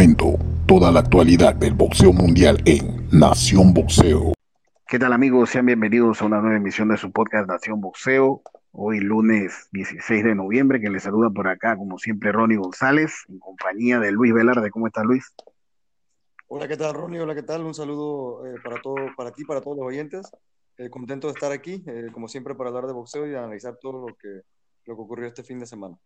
Momento, toda la actualidad del boxeo mundial en Nación Boxeo. ¿Qué tal amigos? Sean bienvenidos a una nueva emisión de su podcast Nación Boxeo. Hoy lunes 16 de noviembre, que les saluda por acá, como siempre, Ronnie González, en compañía de Luis Velarde. ¿Cómo estás, Luis? Hola, ¿qué tal, Ronnie? Hola, ¿qué tal? Un saludo eh, para, todo, para ti, para todos los oyentes. Eh, contento de estar aquí, eh, como siempre, para hablar de boxeo y analizar todo lo que, lo que ocurrió este fin de semana.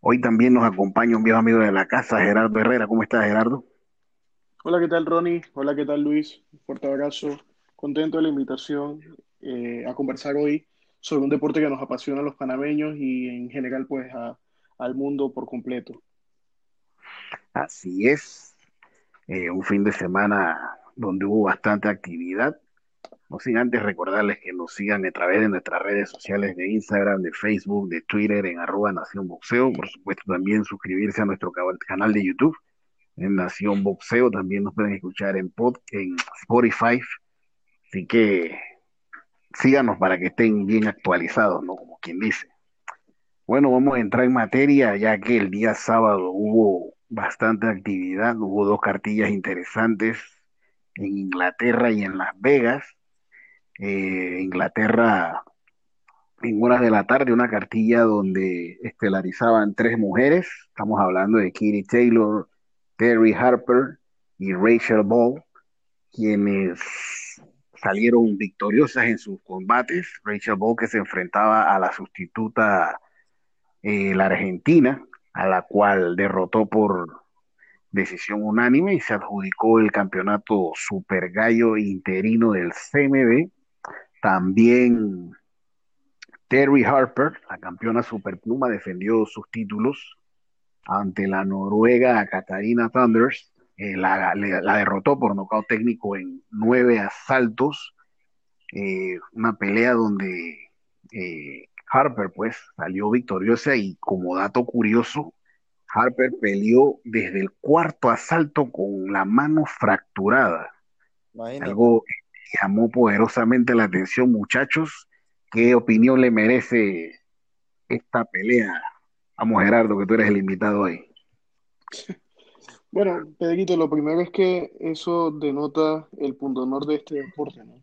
Hoy también nos acompaña un viejo amigo de la casa, Gerardo Herrera. ¿Cómo estás, Gerardo? Hola, ¿qué tal, Ronnie? Hola, ¿qué tal, Luis? Un fuerte abrazo. Contento de la invitación eh, a conversar hoy sobre un deporte que nos apasiona a los panameños y en general, pues, a, al mundo por completo. Así es. Eh, un fin de semana donde hubo bastante actividad. No sin antes recordarles que nos sigan a través de nuestras redes sociales de Instagram, de Facebook, de Twitter, en arroba Nación Boxeo. Por supuesto, también suscribirse a nuestro canal de YouTube, en Nación Boxeo. También nos pueden escuchar en, pod, en Spotify. Así que síganos para que estén bien actualizados, ¿no? Como quien dice. Bueno, vamos a entrar en materia, ya que el día sábado hubo bastante actividad, hubo dos cartillas interesantes en Inglaterra y en Las Vegas eh, Inglaterra en horas de la tarde, una cartilla donde estelarizaban tres mujeres. Estamos hablando de Kitty Taylor, Terry Harper y Rachel Ball, quienes salieron victoriosas en sus combates. Rachel Ball que se enfrentaba a la sustituta, eh, la Argentina, a la cual derrotó por decisión unánime y se adjudicó el campeonato Super Gallo interino del CMB también Terry Harper, la campeona superpluma, defendió sus títulos ante la noruega Katarina Thunders. Eh, la, derrotó por nocaut técnico en nueve asaltos. Eh, una pelea donde eh, Harper pues salió victoriosa y como dato curioso, Harper peleó desde el cuarto asalto con la mano fracturada. Algo llamó poderosamente la atención, muchachos. ¿Qué opinión le merece esta pelea? Vamos, Gerardo, que tú eres el invitado hoy. Bueno, Pedrito, lo primero es que eso denota el punto honor de este deporte, ¿no?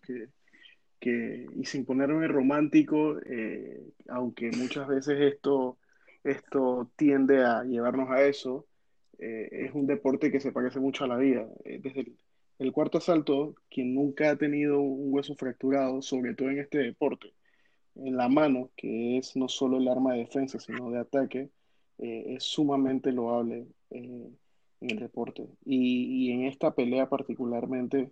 Que, y sin ponerme romántico, eh, aunque muchas veces esto, esto tiende a llevarnos a eso, eh, es un deporte que se parece mucho a la vida. Eh, desde el, el cuarto asalto, quien nunca ha tenido un hueso fracturado, sobre todo en este deporte, en la mano, que es no solo el arma de defensa, sino de ataque, eh, es sumamente loable eh, en el deporte. Y, en esta pelea particularmente,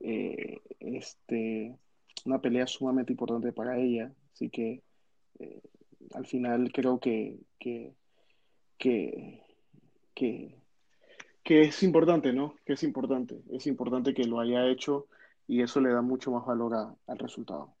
eh, este, una pelea sumamente importante para ella. Así que al final creo que, que, que, que que es importante, ¿no? Que es importante. Es importante que lo haya hecho y eso le da mucho más valor al resultado.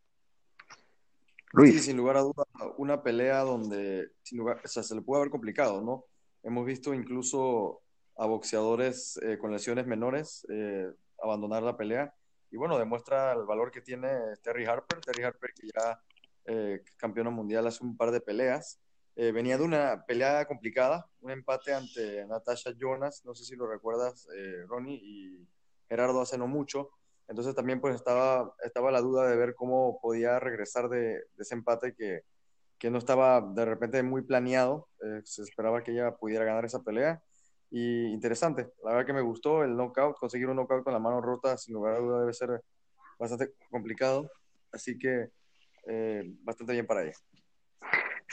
Sí, sin lugar a dudas, una pelea donde sin lugar, o sea, se le puede haber complicado, ¿no? Hemos visto incluso a boxeadores eh, con lesiones menores eh, abandonar la pelea y bueno, demuestra el valor que tiene Terry Harper, Terry Harper que ya eh, campeona mundial hace un par de peleas eh, venía de una pelea complicada, un empate ante Natasha Jonas, no sé si lo recuerdas, eh, Ronnie, y Gerardo hace no mucho. Entonces también pues estaba, estaba la duda de ver cómo podía regresar de, ese empate que, que, no estaba de repente muy planeado. Eh, se esperaba que ella pudiera ganar esa pelea. Y interesante, la verdad que me gustó el knockout, conseguir un knockout con la mano rota sin lugar a duda debe ser bastante complicado. Así que bastante bien para ella.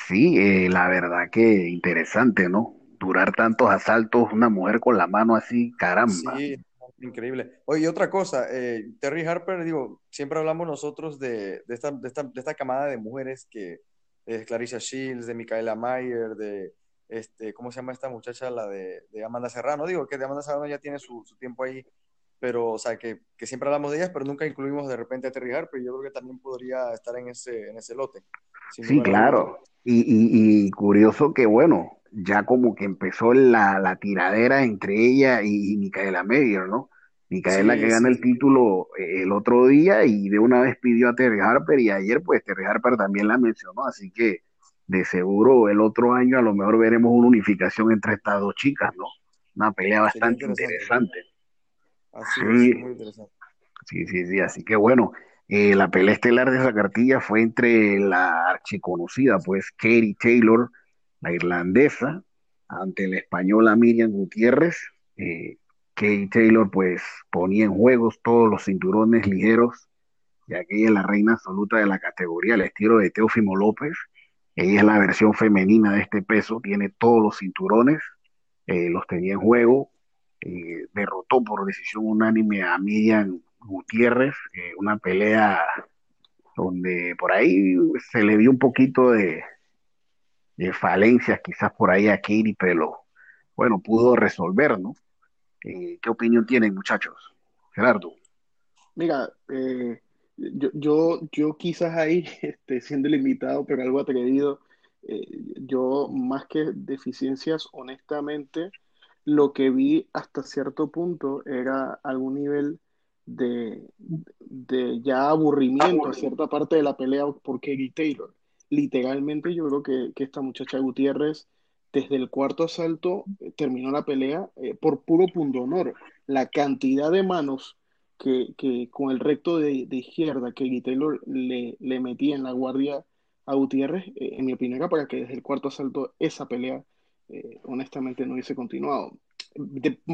Sí, eh, la verdad que interesante, ¿no? Durar tantos asaltos, una mujer con la mano así, caramba. Sí, increíble. Oye, otra cosa, eh, Terry Harper, digo, siempre hablamos nosotros de, de, esta, de, esta, de esta camada de mujeres que es Clarissa Shields, de Micaela Mayer, de, este, ¿cómo se llama esta muchacha? La de, Amanda Serrano. Digo que de Amanda Serrano ya tiene su tiempo ahí, pero, o sea, que, que, siempre hablamos de ellas, pero nunca incluimos de repente a Terry Harper. Yo creo que también podría estar en ese, en ese lote. Sí, claro. Y, curioso que, bueno, ya como que empezó la, la tiradera entre ella y, Micaela Meyer, ¿no? Micaela que gana el título eh, el otro día y de una vez pidió a Terry Harper y ayer pues Terry Harper también la mencionó, así que de seguro el otro año a lo mejor veremos una unificación entre estas dos chicas, ¿no? Una pelea bastante interesante. Así sí. muy interesante. Sí, sí, sí. Así que bueno, eh, la pelea estelar de esa cartilla fue entre la archiconocida, pues, Katie Taylor, la irlandesa, ante la española Miriam Gutiérrez. Eh, Katie Taylor, pues, ponía en juegos todos los cinturones ligeros, ya que ella es la reina absoluta de la categoría, el estilo de Teófimo López. Ella es la versión femenina de este peso, tiene todos los cinturones, eh, los tenía en juego, derrotó por decisión unánime a Miriam Gutiérrez, eh, una pelea donde por ahí se le dio un poquito de, falencias quizás por ahí a Kiri, pero bueno, pudo resolver, ¿no? Eh, ¿Qué opinión tienen, muchachos? Gerardo. Mira, eh, yo, yo, yo, quizás ahí, este, siendo limitado, pero algo atrevido, yo más que deficiencias, honestamente, lo que vi hasta cierto punto era algún nivel de, de ya aburrimiento a cierta parte de la pelea por Katie Taylor. Literalmente yo creo que, que esta muchacha Gutiérrez desde el cuarto asalto eh, terminó la pelea eh, por puro punto honor. La cantidad de manos que, que con el recto de, de izquierda que Taylor le, le, metía en la guardia a Gutiérrez, eh, en mi opinión era para que desde el cuarto asalto esa pelea honestamente no hubiese continuado.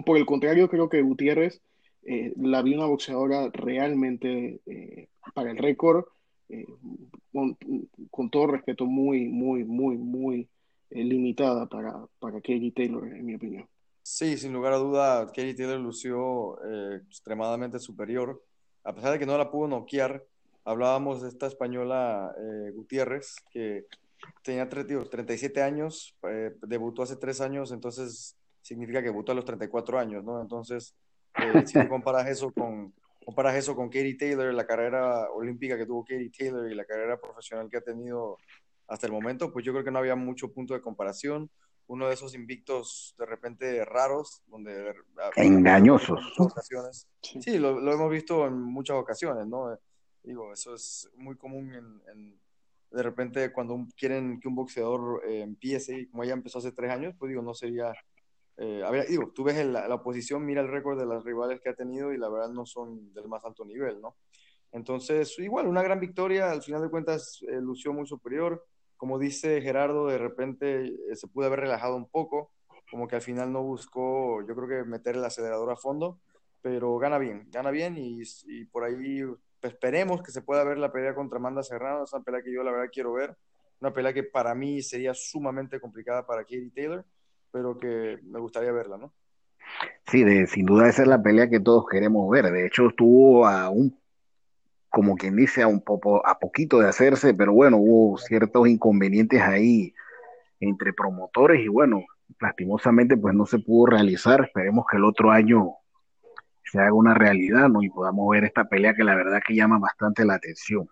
por el contrario, creo que Gutiérrez eh, la vi una boxeadora realmente eh, para el récord, eh, con, todo respeto, muy, muy, muy, muy limitada para, para Katie Taylor, en mi opinión. Sí, sin lugar a duda, Katie Taylor lució extremadamente superior. A pesar de que no la pudo noquear, hablábamos de esta española Gutiérrez, que tenía 37 años, debutó hace tres años, entonces significa que debutó a los 34 años, ¿no? Entonces, eh, si comparas eso con comparas eso con Katie Taylor, la carrera olímpica que tuvo Katie Taylor y la carrera profesional que ha tenido hasta el momento, pues yo creo que no había mucho punto de comparación. Uno de esos invictos de repente raros, donde... Engañosos. Ocasiones. Sí, lo, lo, hemos visto en muchas ocasiones, ¿no? Digo, eso es muy común en, de repente cuando quieren que un boxeador eh, empiece, como ella empezó hace tres años, pues digo, no sería eh, a ver, digo, tú ves la, oposición, mira el récord de las rivales que ha tenido y la verdad no son del más alto nivel, ¿no? Entonces, igual, una gran victoria, al final de cuentas eh, lució muy superior. Como dice Gerardo, de repente eh, se pudo haber relajado un poco, como que al final no buscó, yo creo que meter el acelerador a fondo, pero gana bien, gana bien y por ahí esperemos que se pueda ver la pelea contra Amanda Serrano, esa pelea que yo la verdad quiero ver, una pelea que para mí sería sumamente complicada para Katie Taylor pero que me gustaría verla, ¿no? Sí, de, sin duda esa es la pelea que todos queremos ver. De hecho, estuvo a un, como quien dice, a un poco, a poquito de hacerse, pero bueno, hubo ciertos inconvenientes ahí entre promotores y bueno, lastimosamente pues no se pudo realizar. Esperemos que el otro año se haga una realidad, ¿no? Y podamos ver esta pelea que la verdad que llama bastante la atención.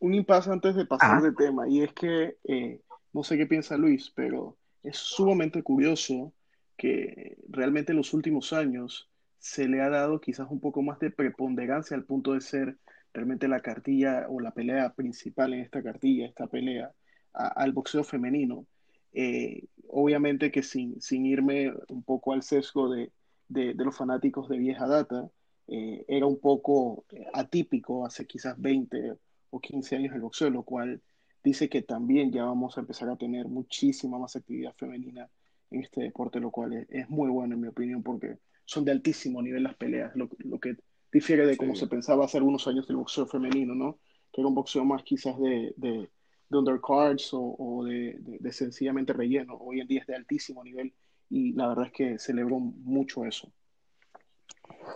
Un impasse antes de pasar de tema, y es que eh, no sé qué piensa Luis, pero es sumamente curioso que realmente en los últimos años se le ha dado quizás un poco más de preponderancia al punto de ser realmente la cartilla o la pelea principal en esta cartilla, esta pelea, al boxeo femenino. Eh, obviamente que sin, sin, irme un poco al sesgo de, de, los fanáticos de vieja data, eh, era un poco atípico hace quizás 20 o 15 años el boxeo, lo cual dice que también ya vamos a empezar a tener muchísima más actividad femenina en este deporte, lo cual es, muy bueno en mi opinión porque son de altísimo nivel las peleas, lo, que difiere de cómo se pensaba hace algunos años del boxeo femenino, ¿no? Que era un boxeo más quizás de, de, undercards o, de, de, sencillamente relleno. Hoy en día es de altísimo nivel y la verdad es que celebro mucho eso.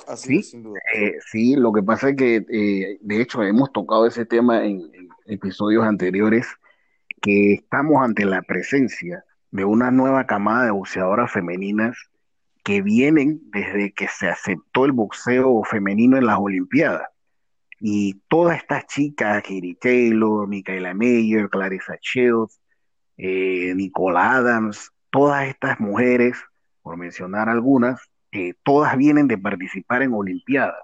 Así sí, sin duda. Eh, sí, lo que pasa es que eh, de hecho hemos tocado ese tema en, episodios anteriores, que estamos ante la presencia de una nueva camada de boxeadoras femeninas que vienen desde que se aceptó el boxeo femenino en las Olimpiadas. Y todas estas chicas, Katie Taylor, Michaela Mayer, Clarissa Shields, eh, Nicole Adams, todas estas mujeres, por mencionar algunas, eh, todas vienen de participar en Olimpiadas.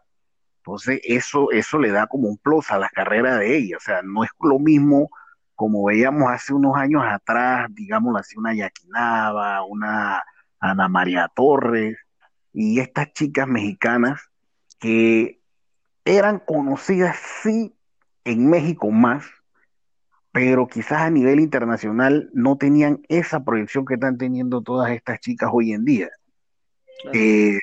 Entonces, eso, eso le da como un plus a la carrera de ella. O sea, no es lo mismo como veíamos hace unos años atrás, digamos así, una Yakinaba, una Ana María Torres y estas chicas mexicanas que eran conocidas, sí, en México más, pero quizás a nivel internacional no tenían esa proyección que están teniendo todas estas chicas hoy en día. Eh,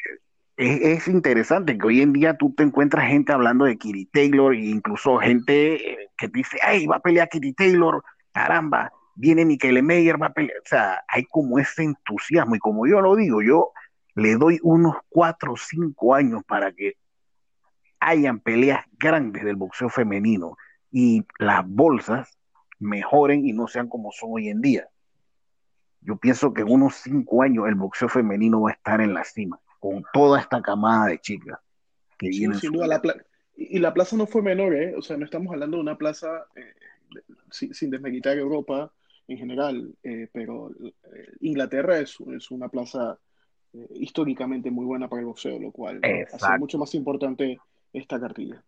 es, interesante que hoy en día tú te encuentras gente hablando de Kiri Taylor e incluso gente que dice, ay, va a pelear Kiri Taylor, caramba, viene Michael Meyer, va a pelear. O sea, hay como ese entusiasmo y como yo lo digo, yo le doy unos cuatro o cinco años para que hayan peleas grandes del boxeo femenino y las bolsas mejoren y no sean como son hoy en día. Yo pienso que en unos cinco años el boxeo femenino va a estar en la cima, con toda esta camada de chicas que vienen. y la plaza no fue menor, ¿eh? O sea, no estamos hablando de una plaza eh, sin, sin, desmeditar Europa en general, eh, pero eh, Inglaterra es, es, una plaza históricamente muy buena para el boxeo, lo cual hace mucho más importante esta cartilla.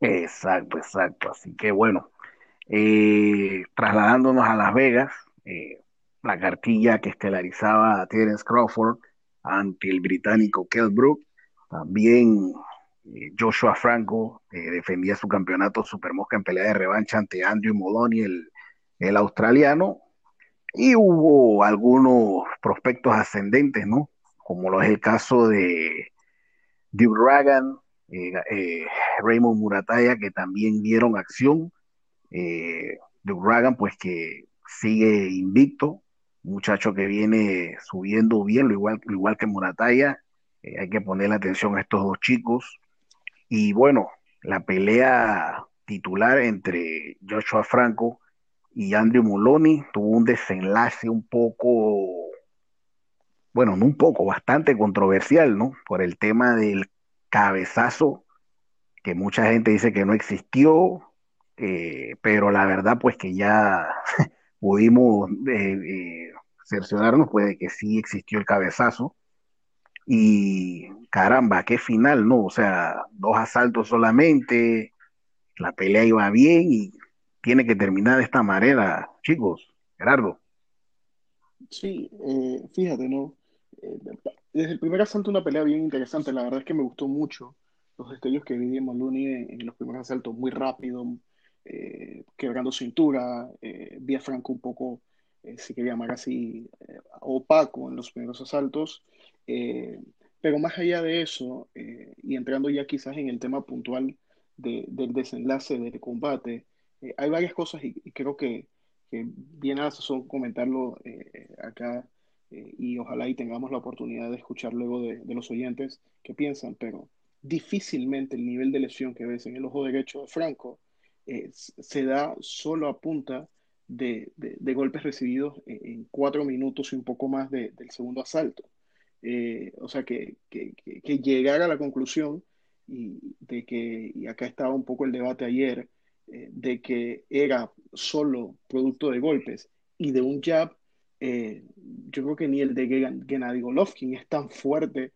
Exacto, exacto. Así que bueno, eh, trasladándonos a Las Vegas, eh, la cartilla que estelarizaba a Terence Crawford ante el británico Kell Brook, también eh, Joshua Franco defendía su campeonato Supermosca en pelea de revancha ante Andrew Moloney, el, el australiano, y hubo algunos prospectos ascendentes, ¿no? Como lo es el caso de Duke Dragon, Raymond Murataya, que también dieron acción eh, Dragon, pues que sigue invicto, muchacho que viene subiendo bien, lo igual, igual que Murataya. Eh, hay que ponerle atención a estos dos chicos. Y bueno, la pelea titular entre Joshua Franco y Andrew Muloni tuvo un desenlace un poco, bueno, no un poco, bastante controversial, ¿no? Por el tema del cabezazo, que mucha gente dice que no existió, eh, pero la verdad pues que ya pudimos eh, eh, cerciorarnos pues de que sí existió el cabezazo y caramba, qué final, ¿no? O sea, dos asaltos solamente, la pelea iba bien y tiene que terminar de esta manera, chicos, Gerardo. Sí, fíjate, ¿no? desde el primer asalto una pelea bien interesante, la verdad es que me gustó mucho los destellos que vi de en los primeros asaltos, muy rápido, eh, quebrando cintura, eh, vía Franco un poco, eh, si quería llamar así, eh, opaco en los primeros asaltos. pero más allá de eso, y entrando ya quizás en el tema puntual de, del desenlace del combate, hay varias cosas y, creo que, que, viene a sazón comentarlo acá y ojalá y tengamos la oportunidad de escuchar luego de, de los oyentes qué piensan, pero difícilmente el nivel de lesión que ves en el ojo derecho de Franco eh, se da solo a punta de, golpes recibidos en, cuatro minutos y un poco más del segundo asalto. Eh, o sea, que, que, llegar a la conclusión y de que, y acá estaba un poco el debate ayer, eh, de que era solo producto de golpes y de un jab, yo creo que ni el de Gennady Golovkin es tan fuerte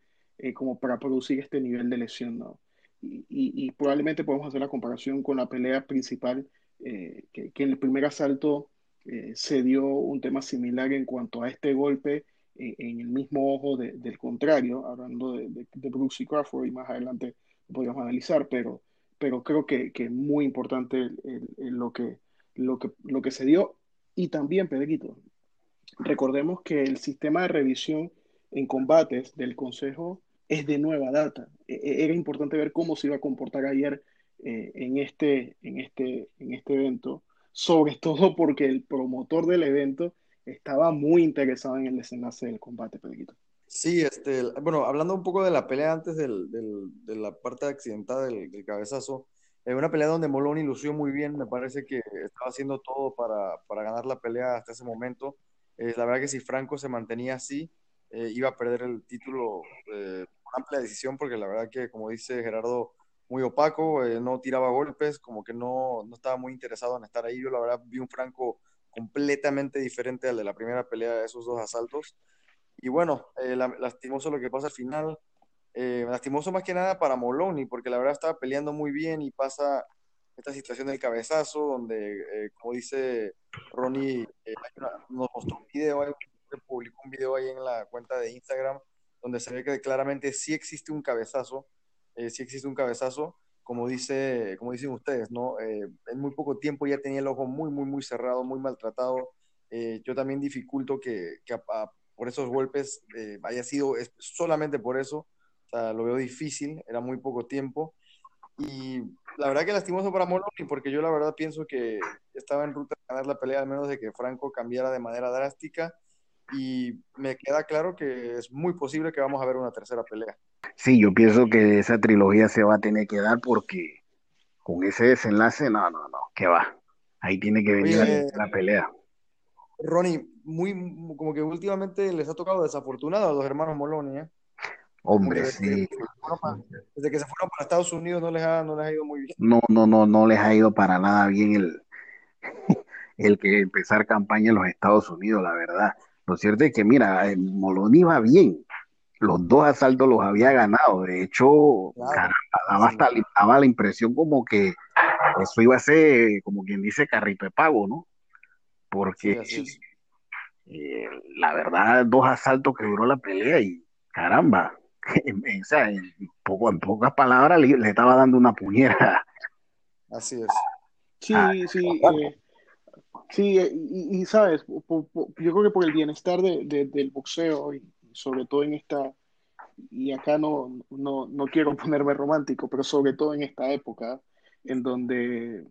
como para producir este nivel de lesión, ¿no? Y, probablemente podemos hacer la comparación con la pelea principal, eh, que, en el primer asalto eh, se dio un tema similar en cuanto a este golpe eh, en el mismo ojo del contrario, hablando de, de, Bruce y Crawford, y más adelante podríamos analizar, pero, pero creo que es muy importante lo, que, lo, que, lo que se dio. Y también, Pedrito, recordemos que el sistema de revisión en combates del Consejo es de nueva data. E, e, era importante ver cómo se iba a comportar ayer eh, en, este, en, este, en este evento, sobre todo porque el promotor del evento estaba muy interesado en el desenlace del combate, Pedrito. Sí, este, bueno, hablando un poco de la pelea antes del, del, de la parte accidentada del, cabezazo, en una pelea donde Moloney lució muy bien, me parece que estaba haciendo todo para, para ganar la pelea hasta ese momento. Eh, la verdad que si Franco se mantenía así, eh, iba a perder el título eh, amplia decisión porque la verdad que, como dice Gerardo, muy opaco, eh, no tiraba golpes, como que no, no estaba muy interesado en estar ahí. Yo la verdad vi un Franco completamente diferente al de la primera pelea de esos dos asaltos. Y bueno, eh, lastimoso lo que pasa al final. Eh, lastimoso más que nada para Moloney, porque la verdad estaba peleando muy bien y pasa esta situación del cabezazo, donde, como dice Ronnie, nos mostró un video, publicó un video ahí en la cuenta de Instagram donde se ve que claramente sí existe un cabezazo, eh, sí existe un cabezazo, como, dice, como dicen ustedes, ¿no? Eh, en muy poco tiempo ya tenía el ojo muy, muy, muy cerrado, muy maltratado. Eh, yo también dificulto que, por esos golpes haya sido solamente por eso. Lo veo difícil, era muy poco tiempo. Y la verdad que lastimoso para Moloni, porque yo la verdad pienso que estaba en ruta de ganar la pelea, al menos de que Franco cambiara de manera drástica y me queda claro que es muy posible que vamos a ver una tercera pelea. Sí, yo pienso que esa trilogía se va a tener que dar porque con ese desenlace, no, no, no, que va. Ahí tiene que venir la, pelea. Ronnie, muy, como que últimamente les ha tocado desafortunado a los hermanos Moloni, ¿eh? Hombre, sí. desde que se fueron para Estados Unidos no les, ha, no les ha ido muy bien. No, no, no, no les ha ido para nada bien el, el que empezar campaña en los Estados Unidos, la verdad. Lo cierto es que, mira, Moloni iba bien. Los dos asaltos los había ganado. De hecho, daba, hasta, la impresión como que eso iba a ser, como quien dice, carrito de pago, ¿no? Porque eh, la verdad, dos asaltos que duró la pelea y caramba, en, poco, en pocas palabras le, estaba dando una puñera. Así es. Sí, sí. Eh, Sí, eh, y, sabes, yo creo que por el bienestar de, del boxeo y sobre todo en esta, y acá no, no, no, quiero ponerme romántico, pero sobre todo en esta época en donde,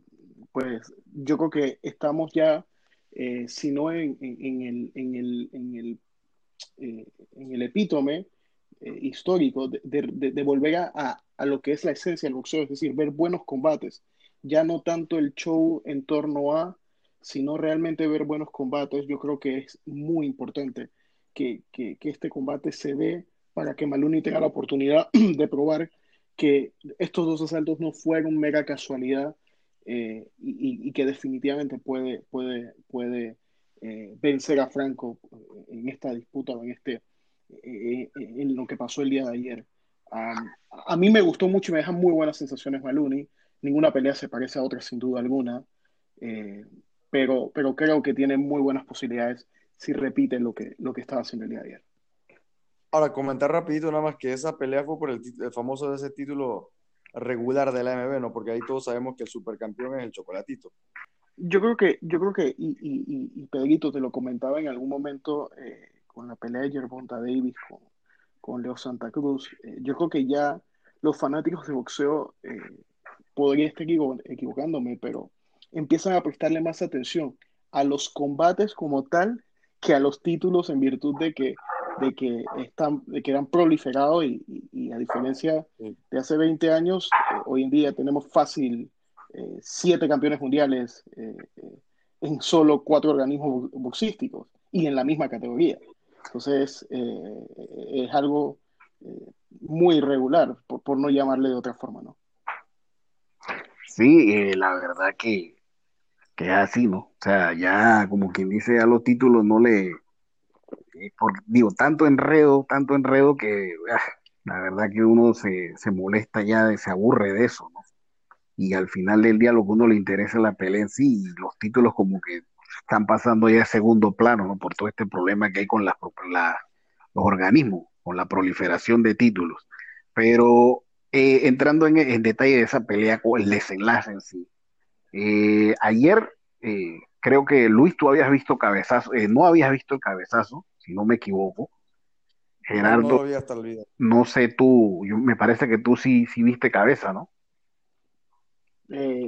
pues, yo creo que estamos ya, eh, si no en, en, el, en, el, en, el, eh, en el epítome histórico de, de, volver a, a, lo que es la esencia del boxeo, es decir, ver buenos combates, ya no tanto el show en torno a sino realmente ver buenos combates, yo creo que es muy importante que, que, este combate se dé para que Maluni tenga la oportunidad de probar que estos dos asaltos no fueron mera casualidad eh, y, y, que definitivamente puede, puede, puede eh, vencer a Franco en esta disputa o en, este, eh, en lo que pasó el día de ayer. a mí me gustó mucho y me dejan muy buenas sensaciones Maluni. Ninguna pelea se parece a otra sin duda alguna pero, pero creo que tiene muy buenas posibilidades si repite lo que, lo que estaba haciendo el día de ayer. Ahora, comentar rapidito nada más que esa pelea fue por el, famoso de ese título regular de la MB, ¿no? Porque ahí todos sabemos que el supercampeón es el chocolatito. Yo creo que, yo creo que, y, y, y Pedrito te lo comentaba en algún momento eh, con la pelea de Gervonta Davis con, con Leo Santa Cruz, eh, yo creo que ya los fanáticos de boxeo, eh, podría estar equivocándome, pero empiezan a prestarle más atención a los combates como tal que a los títulos en virtud de que, de que, están, de que eran proliferados y, a diferencia de hace 20 años, eh, hoy en día tenemos fácil eh, siete campeones mundiales eh, en solo cuatro organismos boxísticos y en la misma categoría. Entonces, es algo muy irregular, por, por, no llamarle de otra forma, ¿no? Sí, la verdad que que es así, ¿no? O sea, ya como quien dice a los títulos no le, eh, digo, tanto enredo, tanto enredo que ah, la verdad que uno se, se molesta ya, se aburre de eso, ¿no? Y al final del día lo que uno le interesa es la pelea en sí y los títulos como que están pasando ya a segundo plano, ¿no? Por todo este problema que hay con las, los organismos, con la proliferación de títulos. Pero eh, entrando en, en, detalle de esa pelea, el desenlace en sí, eh, ayer eh, creo que Luis, tú habías visto cabezazo, eh, no habías visto el cabezazo, si no me equivoco. Gerardo, no, sé tú, me parece que tú sí, sí viste cabeza, ¿no?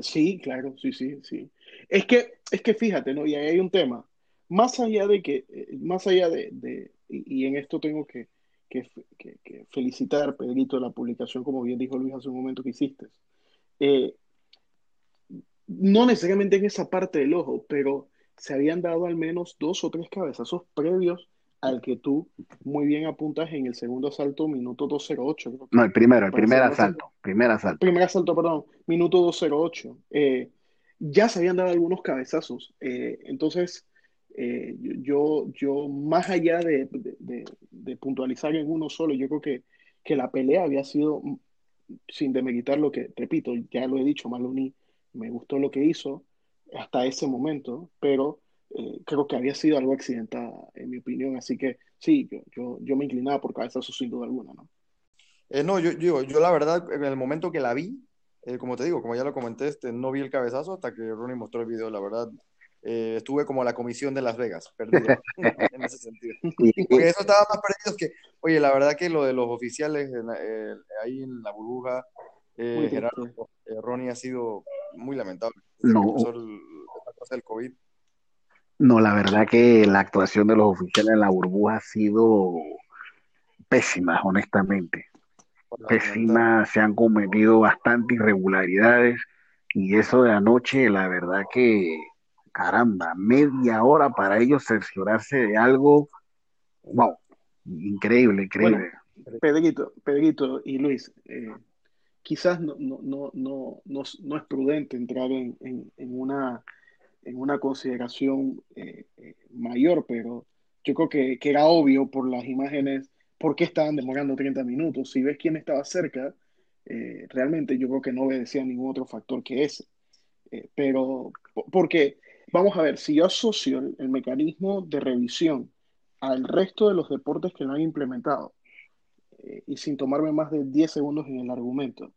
sí, claro, sí, sí, sí. Es que, es que fíjate, ¿no? Y ahí hay un tema. Más allá de que, más allá de, y, en esto tengo que, que, que, felicitar, Pedrito, la publicación, como bien dijo Luis hace un momento que hiciste. Eh, no necesariamente en esa parte del ojo, pero se habían dado al menos dos o tres cabezazos previos al que tú muy bien apuntas en el segundo asalto, minuto 208. no, el primero, el primer asalto, primer asalto. Primer asalto, perdón, minuto 208. Eh, ya se habían dado algunos cabezazos. Eh, entonces, eh, yo, yo, más allá de, puntualizar en uno solo, yo creo que, que la pelea había sido, sin demeritar lo que, repito, ya lo he dicho, Maloney me gustó lo que hizo hasta ese momento, pero eh, creo que había sido algo accidentada, en mi opinión. Así que sí, yo, yo, me inclinaba por cabezazo sin duda alguna, ¿no? Eh, no, yo, yo, yo, la verdad, en el momento que la vi, eh, como te digo, como ya lo comenté, este, no vi el cabezazo hasta que Ronnie mostró el video, la verdad. estuve como la comisión de Las Vegas, perdido en ese sentido. Porque eso estaba más perdido que, oye, la verdad que lo de los oficiales ahí en la burbuja, Gerardo, Ronnie ha sido muy lamentable. No. El, COVID. No, la verdad que la actuación de los oficiales en la burbuja ha sido pésima, honestamente. Pésima, se han cometido bastantes irregularidades y eso de anoche, la verdad que, caramba, media hora para ellos cerciorarse de algo, wow, increíble, increíble. Pedrito, Pedrito y Luis, eh, quizás no, no, no, no, es prudente entrar en, una, en una consideración eh, eh, mayor, pero yo creo que, era obvio por las imágenes por qué estaban demorando 30 minutos. Si ves quién estaba cerca, eh, realmente yo creo que no obedecía ningún otro factor que ese. pero, porque, vamos a ver, si yo asocio el mecanismo de revisión al resto de los deportes que lo han implementado, y sin tomarme más de 10 segundos en el argumento.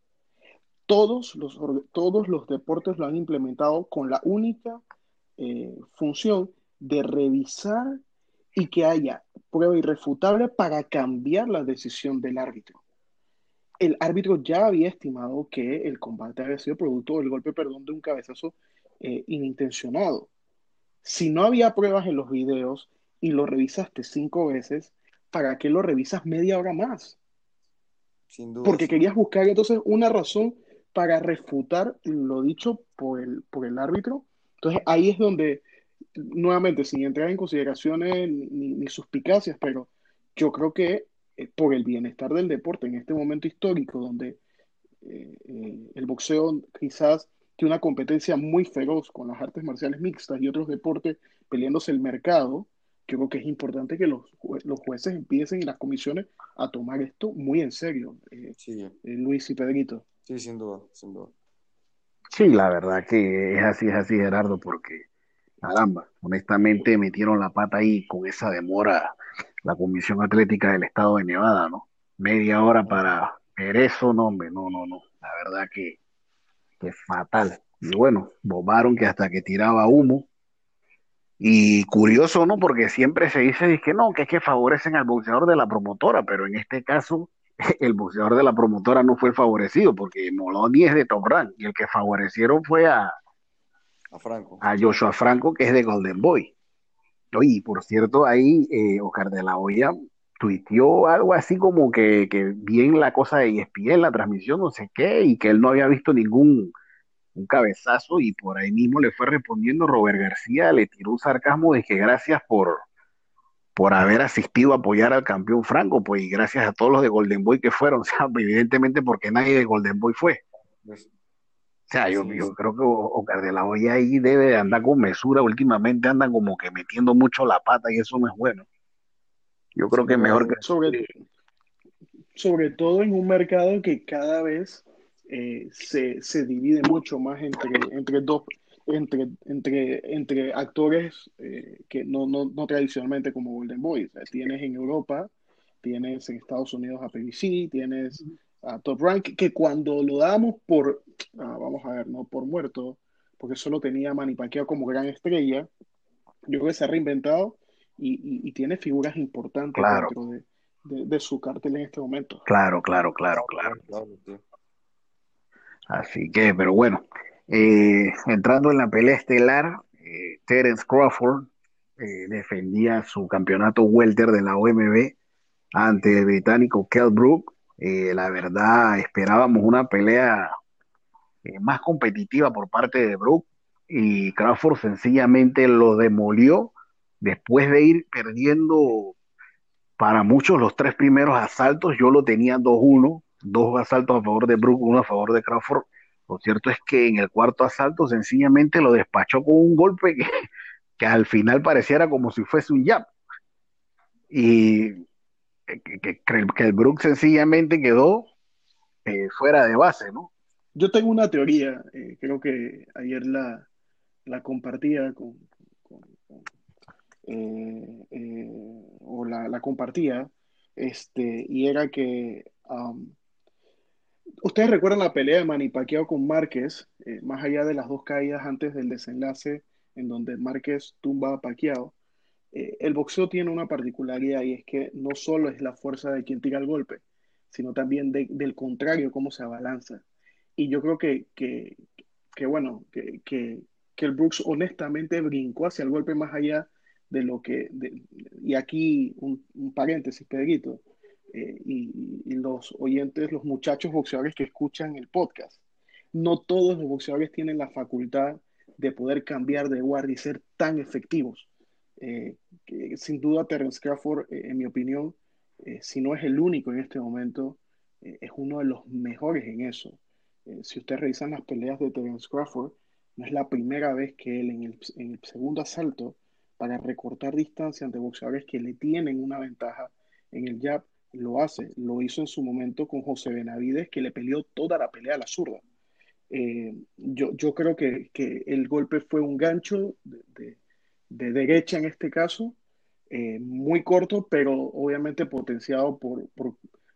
Todos los, todos los deportes lo han implementado con la única eh, función de revisar y que haya prueba irrefutable para cambiar la decisión del árbitro. El árbitro ya había estimado que el combate había sido producto del golpe, perdón, de un cabezazo eh, inintencionado. Si no había pruebas en los videos y lo revisaste cinco veces, ¿para qué lo revisas media hora más? Sin duda. Porque querías buscar entonces una razón para refutar lo dicho por el, por el árbitro. Entonces ahí es donde, nuevamente, sin entrar en consideraciones ni, suspicacias, pero yo creo que eh, por el bienestar del deporte en este momento histórico donde eh, eh, el boxeo quizás tiene una competencia muy feroz con las artes marciales mixtas y otros deportes peleándose el mercado, yo creo que es importante que los, los jueces empiecen y las comisiones a tomar esto muy en serio, eh, Luis y Pedrito. Sí, sin duda, sin duda. Sí, la verdad que es así, es así, Gerardo, porque, caramba, honestamente metieron la pata ahí con esa demora la Comisión Atlética del Estado de Nevada, ¿no? Media hora para ver eso, no, hombre, no, no, no. La verdad que, que fatal. Y bueno, bobaron que hasta que tiraba humo, y curioso, ¿no? Porque siempre se dice que no, que es que favorecen al boxeador de la promotora, pero en este caso el boxeador de la promotora no fue favorecido porque Moloni es de Top Rank y el que favorecieron fue a, a, Franco. a Joshua Franco, que es de Golden Boy. Y por cierto, ahí eh, Oscar de la Hoya tuiteó algo así como que, que bien la cosa de ESPN, la transmisión, no sé qué, y que él no había visto ningún un cabezazo y por ahí mismo le fue respondiendo Robert García, le tiró un sarcasmo de que gracias por, por haber asistido a apoyar al campeón Franco, pues y gracias a todos los de Golden Boy que fueron, o sea, evidentemente porque nadie de Golden Boy fue. Pues, o sea, yo, yo creo que Oscar de la Hoya ahí debe de andar con mesura, últimamente andan como que metiendo mucho la pata y eso no es bueno. Yo creo que es mejor que... Sobre, sobre todo en un mercado que cada vez eh, se, se, divide mucho más entre, entre dos, entre, entre, entre actores eh, que no, no, no, tradicionalmente como Golden Boy. tienes en Europa, tienes en Estados Unidos a PBC, tienes a Top Rank, que cuando lo damos por, ah, vamos a ver, no por muerto, porque solo tenía Manny Pacquiao como gran estrella, yo creo que se ha reinventado y, y, tiene figuras importantes dentro de, de, su cartel en este momento. Claro, claro, claro, claro. claro Así que, pero bueno, eh, entrando en la pelea estelar, eh, Terence Crawford eh, defendía su campeonato welter de la OMB ante el británico Kell Brook. la verdad, esperábamos una pelea más competitiva por parte de Brook y Crawford sencillamente lo demolió después de ir perdiendo para muchos los tres primeros asaltos. Yo lo tenía 2-1 dos asaltos a favor de Brook, uno a favor de Crawford. Lo cierto es que en el cuarto asalto sencillamente lo despachó con un golpe que, que al final pareciera como si fuese un jab. Y que, que, el Brook sencillamente quedó eh, fuera de base, ¿no? Yo tengo una teoría, eh, creo que ayer la, la compartía con, o la, compartía, este, y era que um, ustedes recuerdan la pelea de Manny Pacquiao con Márquez, más allá de las dos caídas antes del desenlace en donde Márquez tumba a Pacquiao, eh, el boxeo tiene una particularidad y es que no solo es la fuerza de quien tira el golpe, sino también del contrario, cómo se abalanza. Y yo creo que, que, bueno, que, que, el Brooks honestamente brincó hacia el golpe más allá de lo que, y aquí un, paréntesis, Pedrito, eh, y, y, los oyentes, los muchachos boxeadores que escuchan el podcast, no todos los boxeadores tienen la facultad de poder cambiar de guardia y ser tan efectivos. Eh, que sin duda Terence Crawford, eh, en mi opinión, eh, si no es el único en este momento, es uno de los mejores en eso. si ustedes revisan las peleas de Terence Crawford, no es la primera vez que él en el, en el segundo asalto, para recortar distancia ante boxeadores que le tienen una ventaja en el jab, lo hace. Lo hizo en su momento con José Benavides, que le peleó toda la pelea a la zurda. yo, yo, creo que, que, el golpe fue un gancho de, de derecha en este caso, eh, muy corto, pero obviamente potenciado por,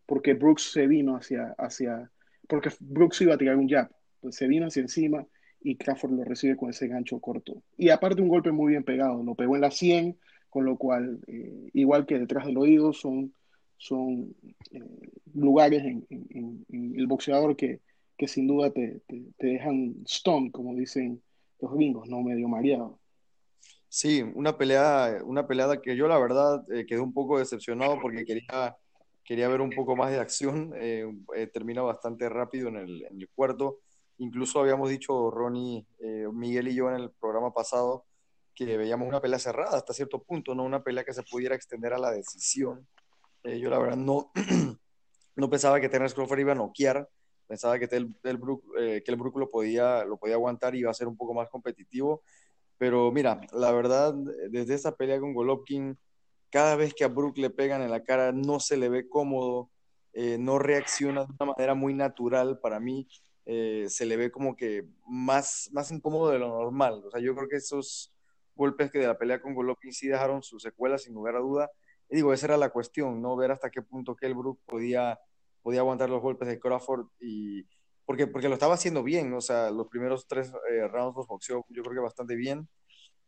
porque Brooks se vino hacia, hacia, porque Brooks iba a tirar un jab, pues se vino hacia encima y Crawford lo recibe con ese gancho corto. Y aparte un golpe muy bien pegado, lo pegó en la 100, con lo cual, eh, igual que detrás del oído, son, son eh, lugares en, el boxeador que, que sin duda te, te, te dejan stone, como dicen los gringos, no medio mareado. Sí, una pelea, una peleada que yo la verdad eh, quedé un poco decepcionado porque quería, quería ver un poco más de acción. Eh, termina bastante rápido en el, en el, cuarto. Incluso habíamos dicho, Ronnie, Miguel y yo en el programa pasado, que veíamos una pelea cerrada hasta cierto punto, no una pelea que se pudiera extender a la decisión. Yo la verdad no, no pensaba que Terence Crawford iba a noquear, pensaba que el, el Brook, que el Brook lo podía, lo podía aguantar y iba a ser un poco más competitivo pero mira, la verdad, desde esa pelea con Golovkin, cada vez que a Brook le pegan en la cara, no se le ve cómodo, eh, no reacciona de una manera muy natural para mí. Eh, se le ve como que más, más incómodo de lo normal. O sea, yo creo que esos golpes que de la pelea con Golovkin sí dejaron sus secuelas sin lugar a duda. Y digo, esa era la cuestión, ¿no? Ver hasta qué punto Kell Brook podía, podía aguantar los golpes de Crawford y, porque, porque lo estaba haciendo bien, o sea, los primeros tres eh, rounds los boxeó yo creo que bastante bien,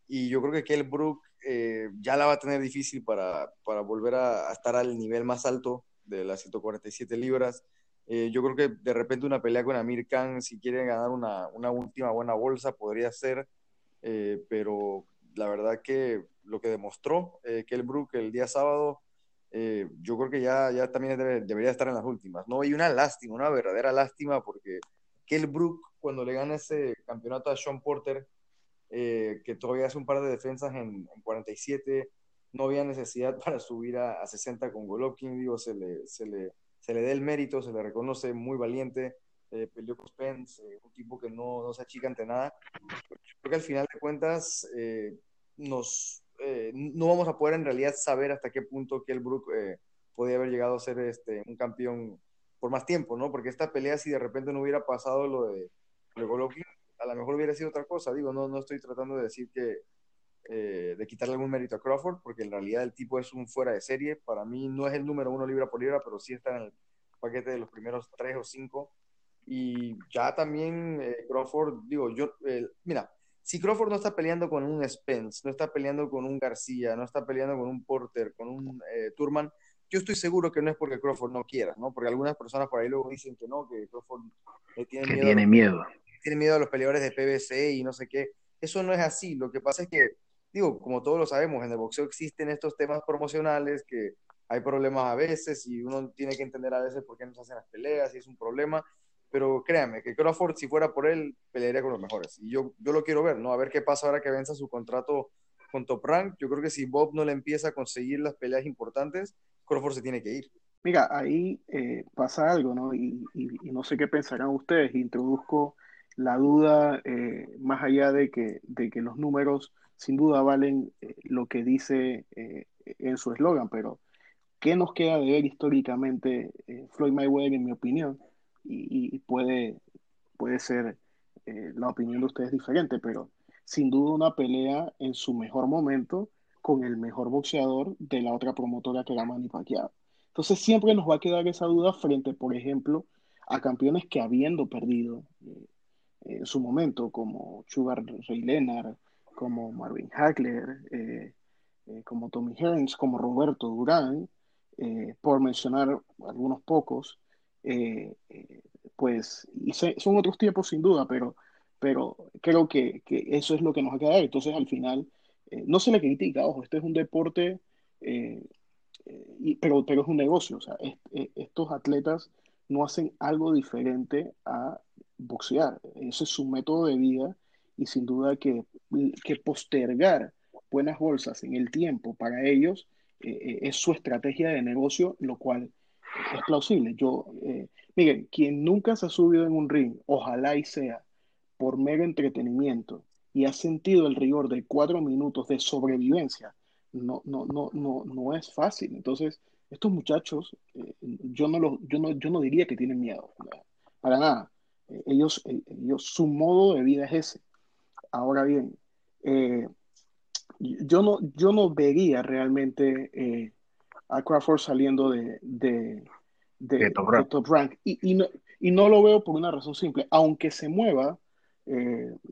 y yo creo que Kell Brook eh, ya la va a tener difícil para, para volver a, estar al nivel más alto de las 147 libras. Eh, yo creo que de repente una pelea con Amir Khan, si quiere ganar una, una última buena bolsa, podría ser, pero la verdad que lo que demostró Kell Brook el día sábado eh, yo creo que ya, ya también debería estar en las últimas, ¿no? Y una lástima, una verdadera lástima, porque Kell Brook, cuando le gana ese campeonato a Sean Porter, eh, que todavía hace un par de defensas en, 47, no había necesidad para subir a, 60 con Golovkin, digo, se le, se le, se le dé el mérito, se le reconoce muy valiente, eh, peleó con Spence, un tipo que no, no se achica ante nada. Creo que al final de cuentas nos, eh, no vamos a poder en realidad saber hasta qué punto Kell Brook eh, podía haber llegado a ser este, un campeón por más tiempo, ¿no? Porque esta pelea, si de repente no hubiera pasado lo de, Golovkin, a lo mejor hubiera sido otra cosa. Digo, no, no estoy tratando de decir que eh, de quitarle algún mérito a Crawford, porque en realidad el tipo es un fuera de serie. Para mí no es el número uno libra por libra, pero sí está en el paquete de los primeros tres o cinco. Y ya también Crawford, digo, yo, mira, si Crawford no está peleando con un Spence, no está peleando con un García, no está peleando con un Porter, con un eh, Turman, yo estoy seguro que no es porque Crawford no quiera, ¿no? Porque algunas personas por ahí luego dicen que no, que Crawford tiene miedo. Tiene miedo. Tiene miedo a los peleadores de PBC y no sé qué. Eso no es así. Lo que pasa es que, digo, como todos lo sabemos, en el boxeo existen estos temas promocionales que hay problemas a veces y uno tiene que entender a veces por qué no se hacen las peleas y es un problema pero créanme que Crawford, si fuera por él, pelearía con los mejores. Y yo, yo lo quiero ver, ¿no? A ver qué pasa ahora que venza su contrato con Top Rank. Yo creo que si Bob no le empieza a conseguir las peleas importantes, Crawford se tiene que ir. Mira, ahí eh, pasa algo, ¿no? Y, no sé qué pensarán ustedes. Introduzco la duda, eh, más allá de que, de que los números sin duda valen eh, lo que dice en su eslogan, pero ¿qué nos queda de ver históricamente Floyd Mayweather, en mi opinión? Y, puede, puede ser eh, la opinión de ustedes diferente, pero sin duda una pelea en su mejor momento con el mejor boxeador de la otra promotora que era Manny Pacquiao. Entonces siempre nos va a quedar esa duda frente, por ejemplo, a campeones que habiendo perdido eh, en su momento, como Sugar Ray Leonard, como Marvin Hagler, eh, eh, como Tommy Hearns, como Roberto Durán, por mencionar algunos pocos, pues y son otros tiempos sin duda, pero, pero creo que, eso es lo que nos va a quedar. Entonces al final no se le critica, ojo, este es un deporte, pero, pero es un negocio, o sea, estos atletas no hacen algo diferente a boxear. Ese es su método de vida y sin duda que, que postergar buenas bolsas en el tiempo para ellos eh, eh, es su estrategia de negocio, lo cual es plausible. Yo, eh, miren, quien nunca se ha subido en un ring, ojalá y sea por mero entretenimiento y ha sentido el rigor de cuatro minutos de sobrevivencia, no, no, no, no, no es fácil. Entonces, estos muchachos, eh, yo, no lo, yo, no, yo no diría que tienen miedo, para nada. Eh, ellos, eh, ellos, su modo de vida es ese. Ahora bien, yo, no, yo no vería realmente a Crawford saliendo de, de, de, top, rank. Y, y, no, y no lo veo por una razón simple. Aunque se mueva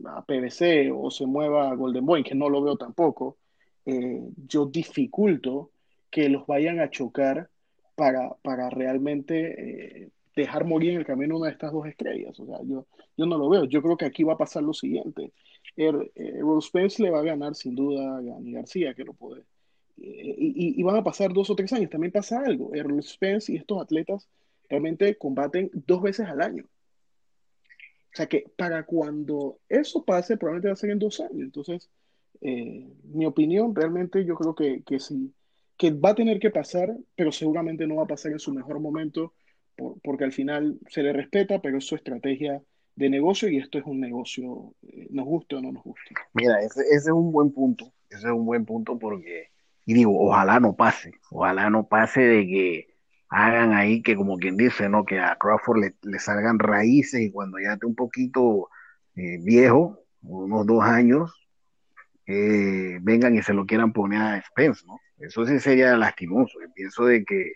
a PBC o se mueva a Golden Boy, que no lo veo tampoco, yo dificulto que los vayan a chocar para, para realmente eh, dejar morir en el camino una de estas dos estrellas. O sea, yo, yo no lo veo. Yo creo que aquí va a pasar lo siguiente. Er, eh, Rose Spence le va a ganar sin duda a Gani García, que lo puede. Eh, y, y, van a pasar dos o tres años. También pasa algo. Errol Spence y estos atletas realmente combaten dos veces al año. O sea que para cuando eso pase, probablemente va a ser en dos años. Entonces, mi opinión, realmente yo creo que, que si que va a tener que pasar, pero seguramente no va a pasar en su mejor momento, porque al final se le respeta, pero es su estrategia de negocio y esto es un negocio, eh, nos guste o no nos guste. Mira, ese, es un buen punto, ese es un buen punto porque, y digo, ojalá no pase, ojalá no pase de que hagan ahí que como quien dice, ¿no? Que a Crawford le, salgan raíces y cuando ya esté un poquito eh, viejo, unos dos años, eh, vengan y se lo quieran poner a Spence, ¿no? Eso sí sería lastimoso. Yo pienso de que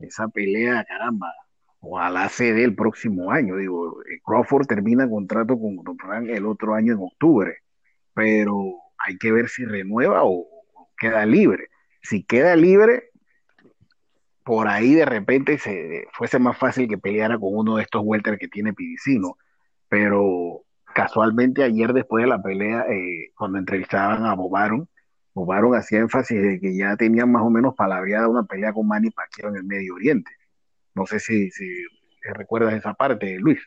esa pelea, caramba, ojalá se dé el próximo año. Digo, eh, Crawford termina contrato con Frank el otro año en octubre, pero hay que ver si renueva o, queda libre. Si queda libre, por ahí de repente se fuese más fácil que peleara con uno de estos welter que tiene Pidicino, pero casualmente ayer después de la pelea, eh, cuando entrevistaban a Bobaron, Bobaron hacía énfasis de que ya tenían más o menos palabreada una pelea con Manny Pacquiao en el Medio Oriente. No sé si, si recuerdas esa parte, Luis.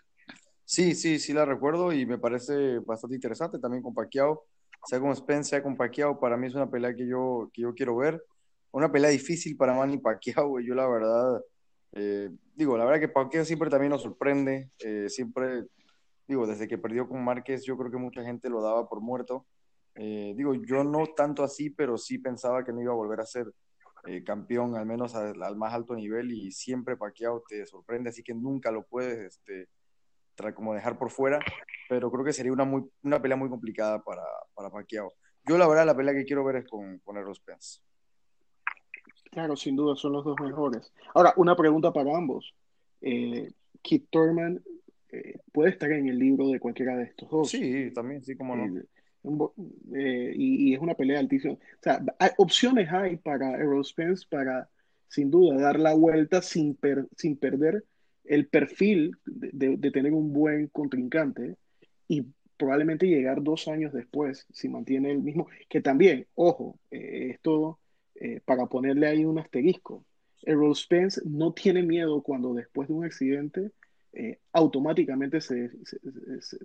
Sí, sí, sí la recuerdo y me parece bastante interesante también con Pacquiao, sea con Spence, sea con Pacquiao, para mí es una pelea que yo, que yo quiero ver. Una pelea difícil para Manny Pacquiao, yo la verdad, eh, digo, la verdad que Pacquiao siempre también nos sorprende, eh, siempre, digo, desde que perdió con Márquez, yo creo que mucha gente lo daba por muerto. Eh, digo, yo no tanto así, pero sí pensaba que no iba a volver a ser campeón, al menos al, más alto nivel, y siempre Pacquiao te sorprende, así que nunca lo puedes este, como dejar por fuera, pero creo que sería una, muy, una pelea muy complicada para, para Pacquiao. Yo la verdad la pelea que quiero ver es con, con Errol Spence. Claro, sin duda son los dos mejores. Ahora, una pregunta para ambos. Eh, Keith Thurman eh, puede estar en el libro de cualquiera de estos dos. Sí, también, sí, como no. Eh, y, es una pelea altísima. O sea, hay, opciones hay para Errol Spence para, sin duda, dar la vuelta sin, sin perder el perfil de, tener un buen contrincante y probablemente llegar dos años después, si mantiene el mismo, que también, ojo, eh, esto eh, para ponerle ahí un asterisco, Errol Spence no tiene miedo cuando después de un accidente automáticamente se, se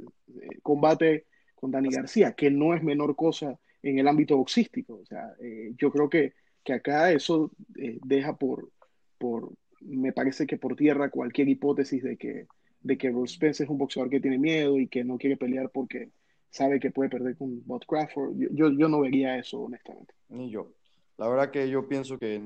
combate con Dani García, que no es menor cosa en el ámbito boxístico. O sea, eh, yo creo que, que acá eso eh, deja por, por, me parece que por tierra cualquier hipótesis de que, de que Bruce Spence es un boxeador que tiene miedo y que no quiere pelear porque sabe que puede perder con Bob Crawford. Yo, yo no vería eso, honestamente. Ni yo. La verdad que yo pienso que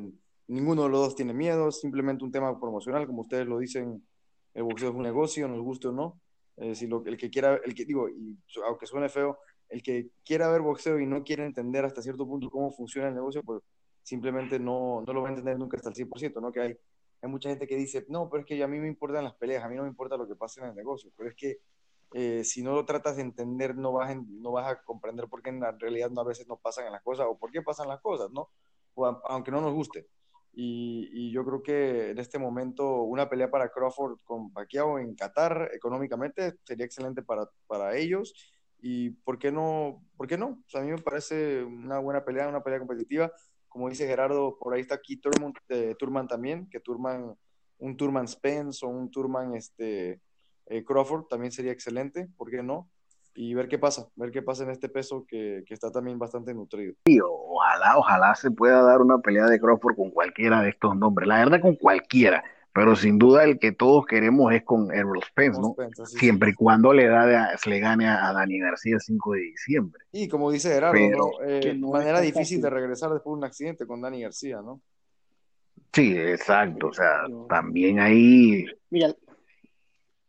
ninguno de los dos tiene miedo, es simplemente un tema promocional, como ustedes lo dicen, el boxeo es un negocio, nos guste o no. Eh, si lo, el que quiera, el que digo, y aunque suene feo, el que quiera ver boxeo y no quiere entender hasta cierto punto cómo funciona el negocio, pues simplemente no, no lo va a entender nunca hasta el 100%, ¿no? Que hay, hay mucha gente que dice, no, pero es que a mí me importan las peleas, a mí no me importa lo que pase en el negocio, pero es que eh, si no lo tratas de entender, no vas, no vas a comprender por qué en la realidad no, a veces no pasan las cosas o por qué pasan las cosas, ¿no? aunque no nos guste. Y, y, yo creo que en este momento una pelea para Crawford con Pacquiao en Qatar económicamente sería excelente para, para ellos. Y ¿por qué no? ¿Por qué no? a mí me parece una buena pelea, una pelea competitiva. Como dice Gerardo, por ahí está aquí Turman, eh, también, que Turman, un Turman Spence o un Turman este, eh, Crawford también sería excelente, ¿por qué no? Y ver qué pasa, ver qué pasa en este peso que, está también bastante nutrido. Ojalá, ojalá se pueda dar una pelea de Crawford con cualquiera de estos nombres, la verdad con cualquiera, pero sin duda el que todos queremos es con Errol Spence, ¿no? Siempre y cuando le, da le gane a, Dani García el 5 de diciembre. Y como dice Gerardo, pero, eh, manera difícil de regresar después de un accidente con Dani García, ¿no? Sí, exacto, o sea, también ahí... Mira,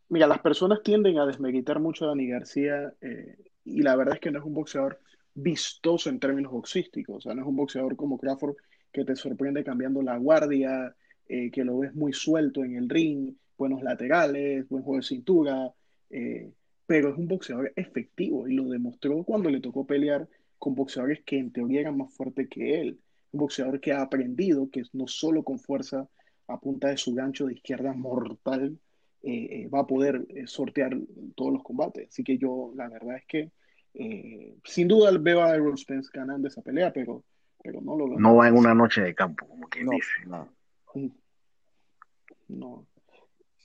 Mira, las personas tienden a desmeritar mucho a Dani García eh, y la verdad es que no es un boxeador vistoso en términos boxísticos, o sea, no es un boxeador como Crawford que te sorprende cambiando la guardia, eh, que lo ves muy suelto en el ring, buenos laterales, buen juego de cintura, eh, pero es un boxeador efectivo y lo demostró cuando le tocó pelear con boxeadores que en teoría eran más fuertes que él, un boxeador que ha aprendido que no solo con fuerza a punta de su gancho de izquierda mortal, eh, eh, va a poder eh, sortear todos los combates. Así que yo, la verdad es que sin duda veo a Errol Spence ganando esa pelea, pero, pero no lo veo. No va en una noche de campo, como quien dice. No. No.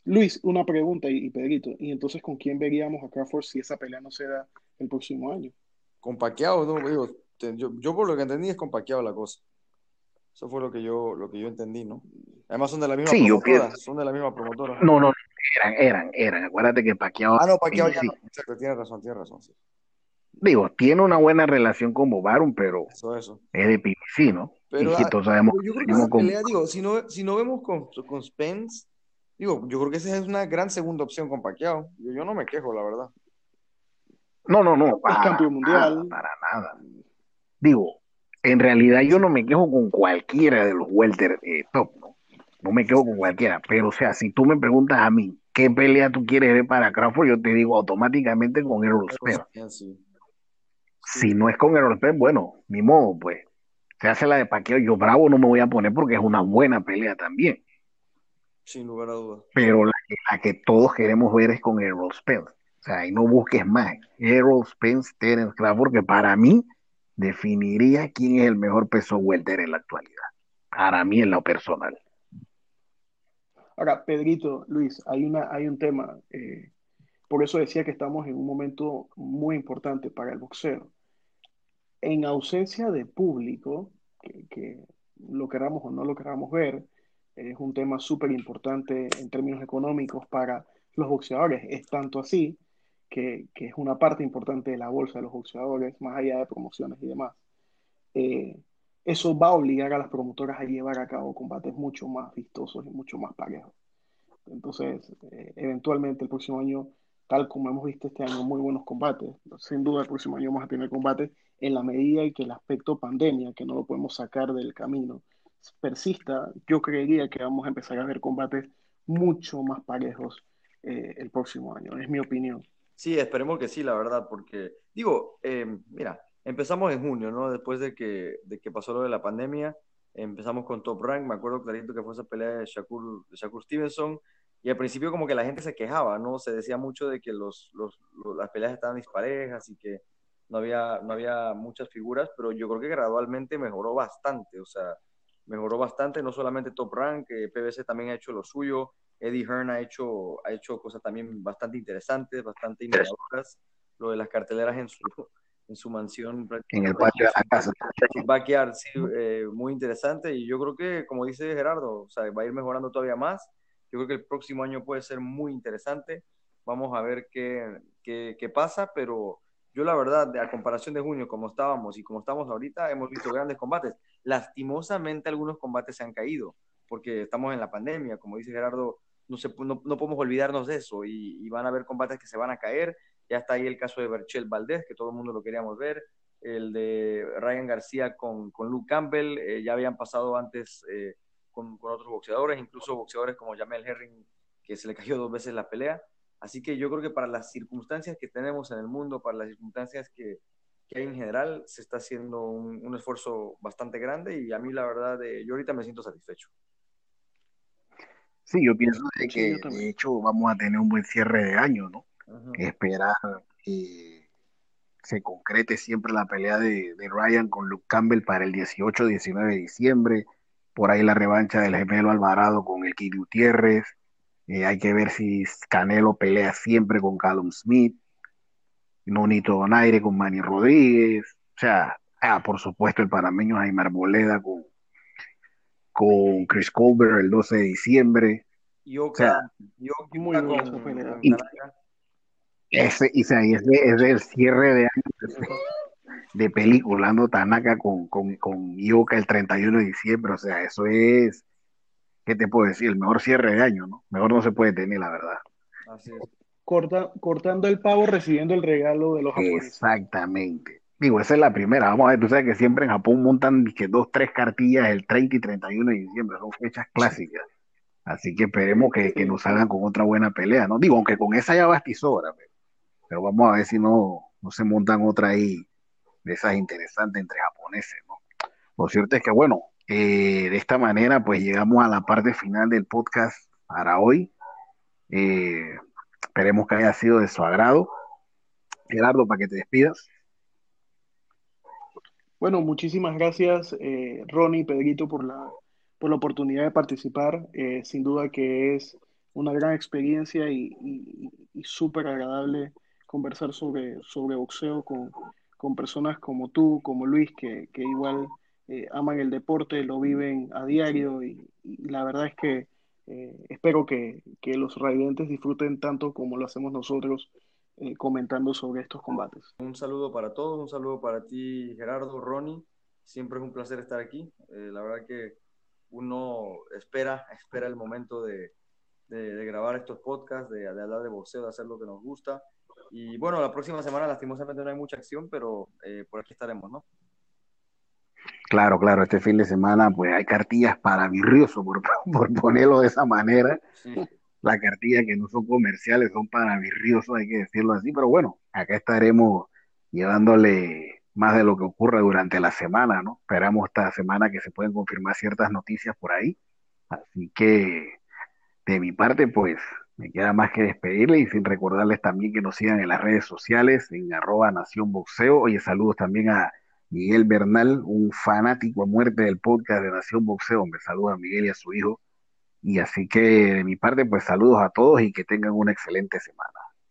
Luis, una pregunta y, Pedrito. ¿Y entonces con quién veríamos a Crawford si esa pelea no se da el próximo año? Con Paquiao, no, digo, yo, yo, por lo que entendí es con Paquiao la cosa. Eso fue lo que yo, lo que yo entendí, ¿no? Además son de la misma promotora, son de la misma promotora. No, no, eran, eran, eran. Acuérdate que Paquiao. Ah, no, Paquiao ya no. Exacto, tienes razón, tienes razón. Sí. Digo, tiene una buena relación con Bobarum, pero eso, eso. es de PBC, ¿no? Pero, sabemos, yo creo que esa pelea, digo, si no, si no vemos con, con Spence, digo, yo creo que esa es una gran segunda opción con Paquiao. Yo, yo no me quejo, la verdad. No, no, no. Es campeón mundial. para nada. Digo, en realidad yo no me quejo con cualquiera de los welter eh, top, ¿no? No me quejo con cualquiera, pero o sea, si tú me preguntas a mí qué pelea tú quieres ver para Crawford, yo te digo automáticamente con Errol Spence. Si no es con Errol Spence, bueno, ni modo, pues. Se hace la de Paqueo, yo bravo no me voy a poner porque es una buena pelea también. Sin lugar a dudas. Pero la que, la que todos queremos ver es con Errol Spence. O sea, y no busques más. Errol Spence, Terence Crawford, que para mí definiría quién es el mejor peso welter en la actualidad. Para mí, en lo personal. Ahora, Pedrito, Luis, hay, una, hay un tema. Eh, por eso decía que estamos en un momento muy importante para el boxeo. En ausencia de público, que, lo queramos o no lo queramos ver, es un tema súper importante en términos económicos para los boxeadores. Es tanto así que, es una parte importante de la bolsa de los boxeadores, más allá de promociones y demás. Eh, eso va a obligar a las promotoras a llevar a cabo combates mucho más vistosos y mucho más parejos. Entonces, eh, eventualmente el próximo año, tal como hemos visto este año, muy buenos combates. Sin duda el próximo año vamos a tener combates en la medida en que el aspecto pandemia, que no lo podemos sacar del camino, persista, yo creería que vamos a empezar a ver combates mucho más parejos eh, el próximo año, es mi opinión. Sí, esperemos que sí, la verdad, porque digo, eh, mira, empezamos en junio, ¿no? Después de que, de que pasó lo de la pandemia, empezamos con Top Rank, me acuerdo clarito que fue esa pelea de Shakur, Shakur Stevenson, y al principio como que la gente se quejaba, ¿no? Se decía mucho de que los, los, las peleas estaban disparejas y que no había, no había muchas figuras, pero yo creo que gradualmente mejoró bastante, o sea, mejoró bastante, no solamente Top Rank, que PBC también ha hecho lo suyo, Eddie Hearn ha hecho, ha hecho cosas también bastante interesantes, bastante innovadoras. Lo de las carteleras en su, en su mansión. En el patio de la casa. Backyard, sí, eh, muy interesante. Y yo creo que, como dice Gerardo, o sea, va a ir mejorando todavía más. Yo creo que el próximo año puede ser muy interesante. Vamos a ver qué, qué, qué pasa, pero yo la verdad, a comparación de junio, como estábamos y como estamos ahorita, hemos visto grandes combates. Lastimosamente algunos combates se han caído porque estamos en la pandemia, como dice Gerardo, no, no, podemos olvidarnos de eso y, van a haber combates que se van a caer Ya está ahí el caso de Berchel Valdés, que todo el mundo lo queríamos ver. El de Ryan García con, con Luke Campbell. Eh, ya habían pasado antes eh, con, con, otros boxeadores, incluso boxeadores como Jamel Herring, que se le cayó dos veces la pelea. Así que yo creo que para las circunstancias que tenemos en el mundo, para las circunstancias que, que hay en general, se está haciendo un, un, esfuerzo bastante grande y a mí la verdad, eh, yo ahorita me siento satisfecho. Sí, yo pienso de que de hecho vamos a tener un buen cierre de año, ¿no? Esperar que se concrete siempre la pelea de, de, Ryan con Luke Campbell para el 18-19 de diciembre. Por ahí la revancha del gemelo Alvarado con el Kid Gutiérrez. Eh, hay que ver si Canelo pelea siempre con Callum Smith. Nonito Donaire con Manny Rodríguez. O sea, ah, por supuesto el panameño Jaime Arboleda con, con Chris Colbert el 12 de diciembre. Yoka, o sea, Yoka muy con, y, ese, y, sea, es, de, es el cierre de año de, película, ¿no? Tanaka con, con, con Yoka el 31 de diciembre, o sea, eso es, ¿qué te puedo decir? El mejor cierre de año, ¿no? Mejor no se puede tener, la verdad. Así es. Corta, cortando el pavo, recibiendo el regalo de los japoneses. Exactamente. Digo, esa es la primera. Vamos a ver, tú sabes que siempre en Japón montan que dos, tres cartillas el 30 y 31 de diciembre. Son fechas clásicas. Así que esperemos que, que nos salgan con otra buena pelea, ¿no? Digo, aunque con esa ya bastizora, pero, pero vamos a ver si no, no se montan otra ahí de esas interesantes entre japoneses, ¿no? Lo cierto es que, bueno, eh, de esta manera, pues llegamos a la parte final del podcast para hoy. Eh, esperemos que haya sido de su agrado. Gerardo, para que te despidas. Bueno, muchísimas gracias, eh, Ronnie, Pedrito, por la, por la oportunidad de participar. Eh, sin duda que es una gran experiencia y, y, y súper agradable conversar sobre, sobre boxeo con, con, personas como tú, como Luis, que, que igual eh, aman el deporte, lo viven a diario y, y la verdad es que eh, espero que, que los radiantes disfruten tanto como lo hacemos nosotros eh, comentando sobre estos combates. Un saludo para todos, un saludo para ti Gerardo, Ronnie, siempre es un placer estar aquí, eh, la verdad que uno espera, espera el momento de, de, de grabar estos podcasts, de, de, hablar de boxeo, de hacer lo que nos gusta. Y bueno, la próxima semana lastimosamente no hay mucha acción, pero eh, por aquí estaremos, ¿no? Claro, claro, este fin de semana pues hay cartillas para virrioso, por, por ponerlo de esa manera. Sí la cartilla que no son comerciales, son para virriosos, hay que decirlo así, pero bueno, acá estaremos llevándole más de lo que ocurre durante la semana, ¿no? Esperamos esta semana que se pueden confirmar ciertas noticias por ahí, así que de mi parte, pues me queda más que despedirle y sin recordarles también que nos sigan en las redes sociales, en arroba Nación Boxeo. Oye, saludos también a Miguel Bernal, un fanático a muerte del podcast de Nación Boxeo. Me saluda a Miguel y a su hijo y así que de mi parte, pues saludos a todos y que tengan una excelente semana.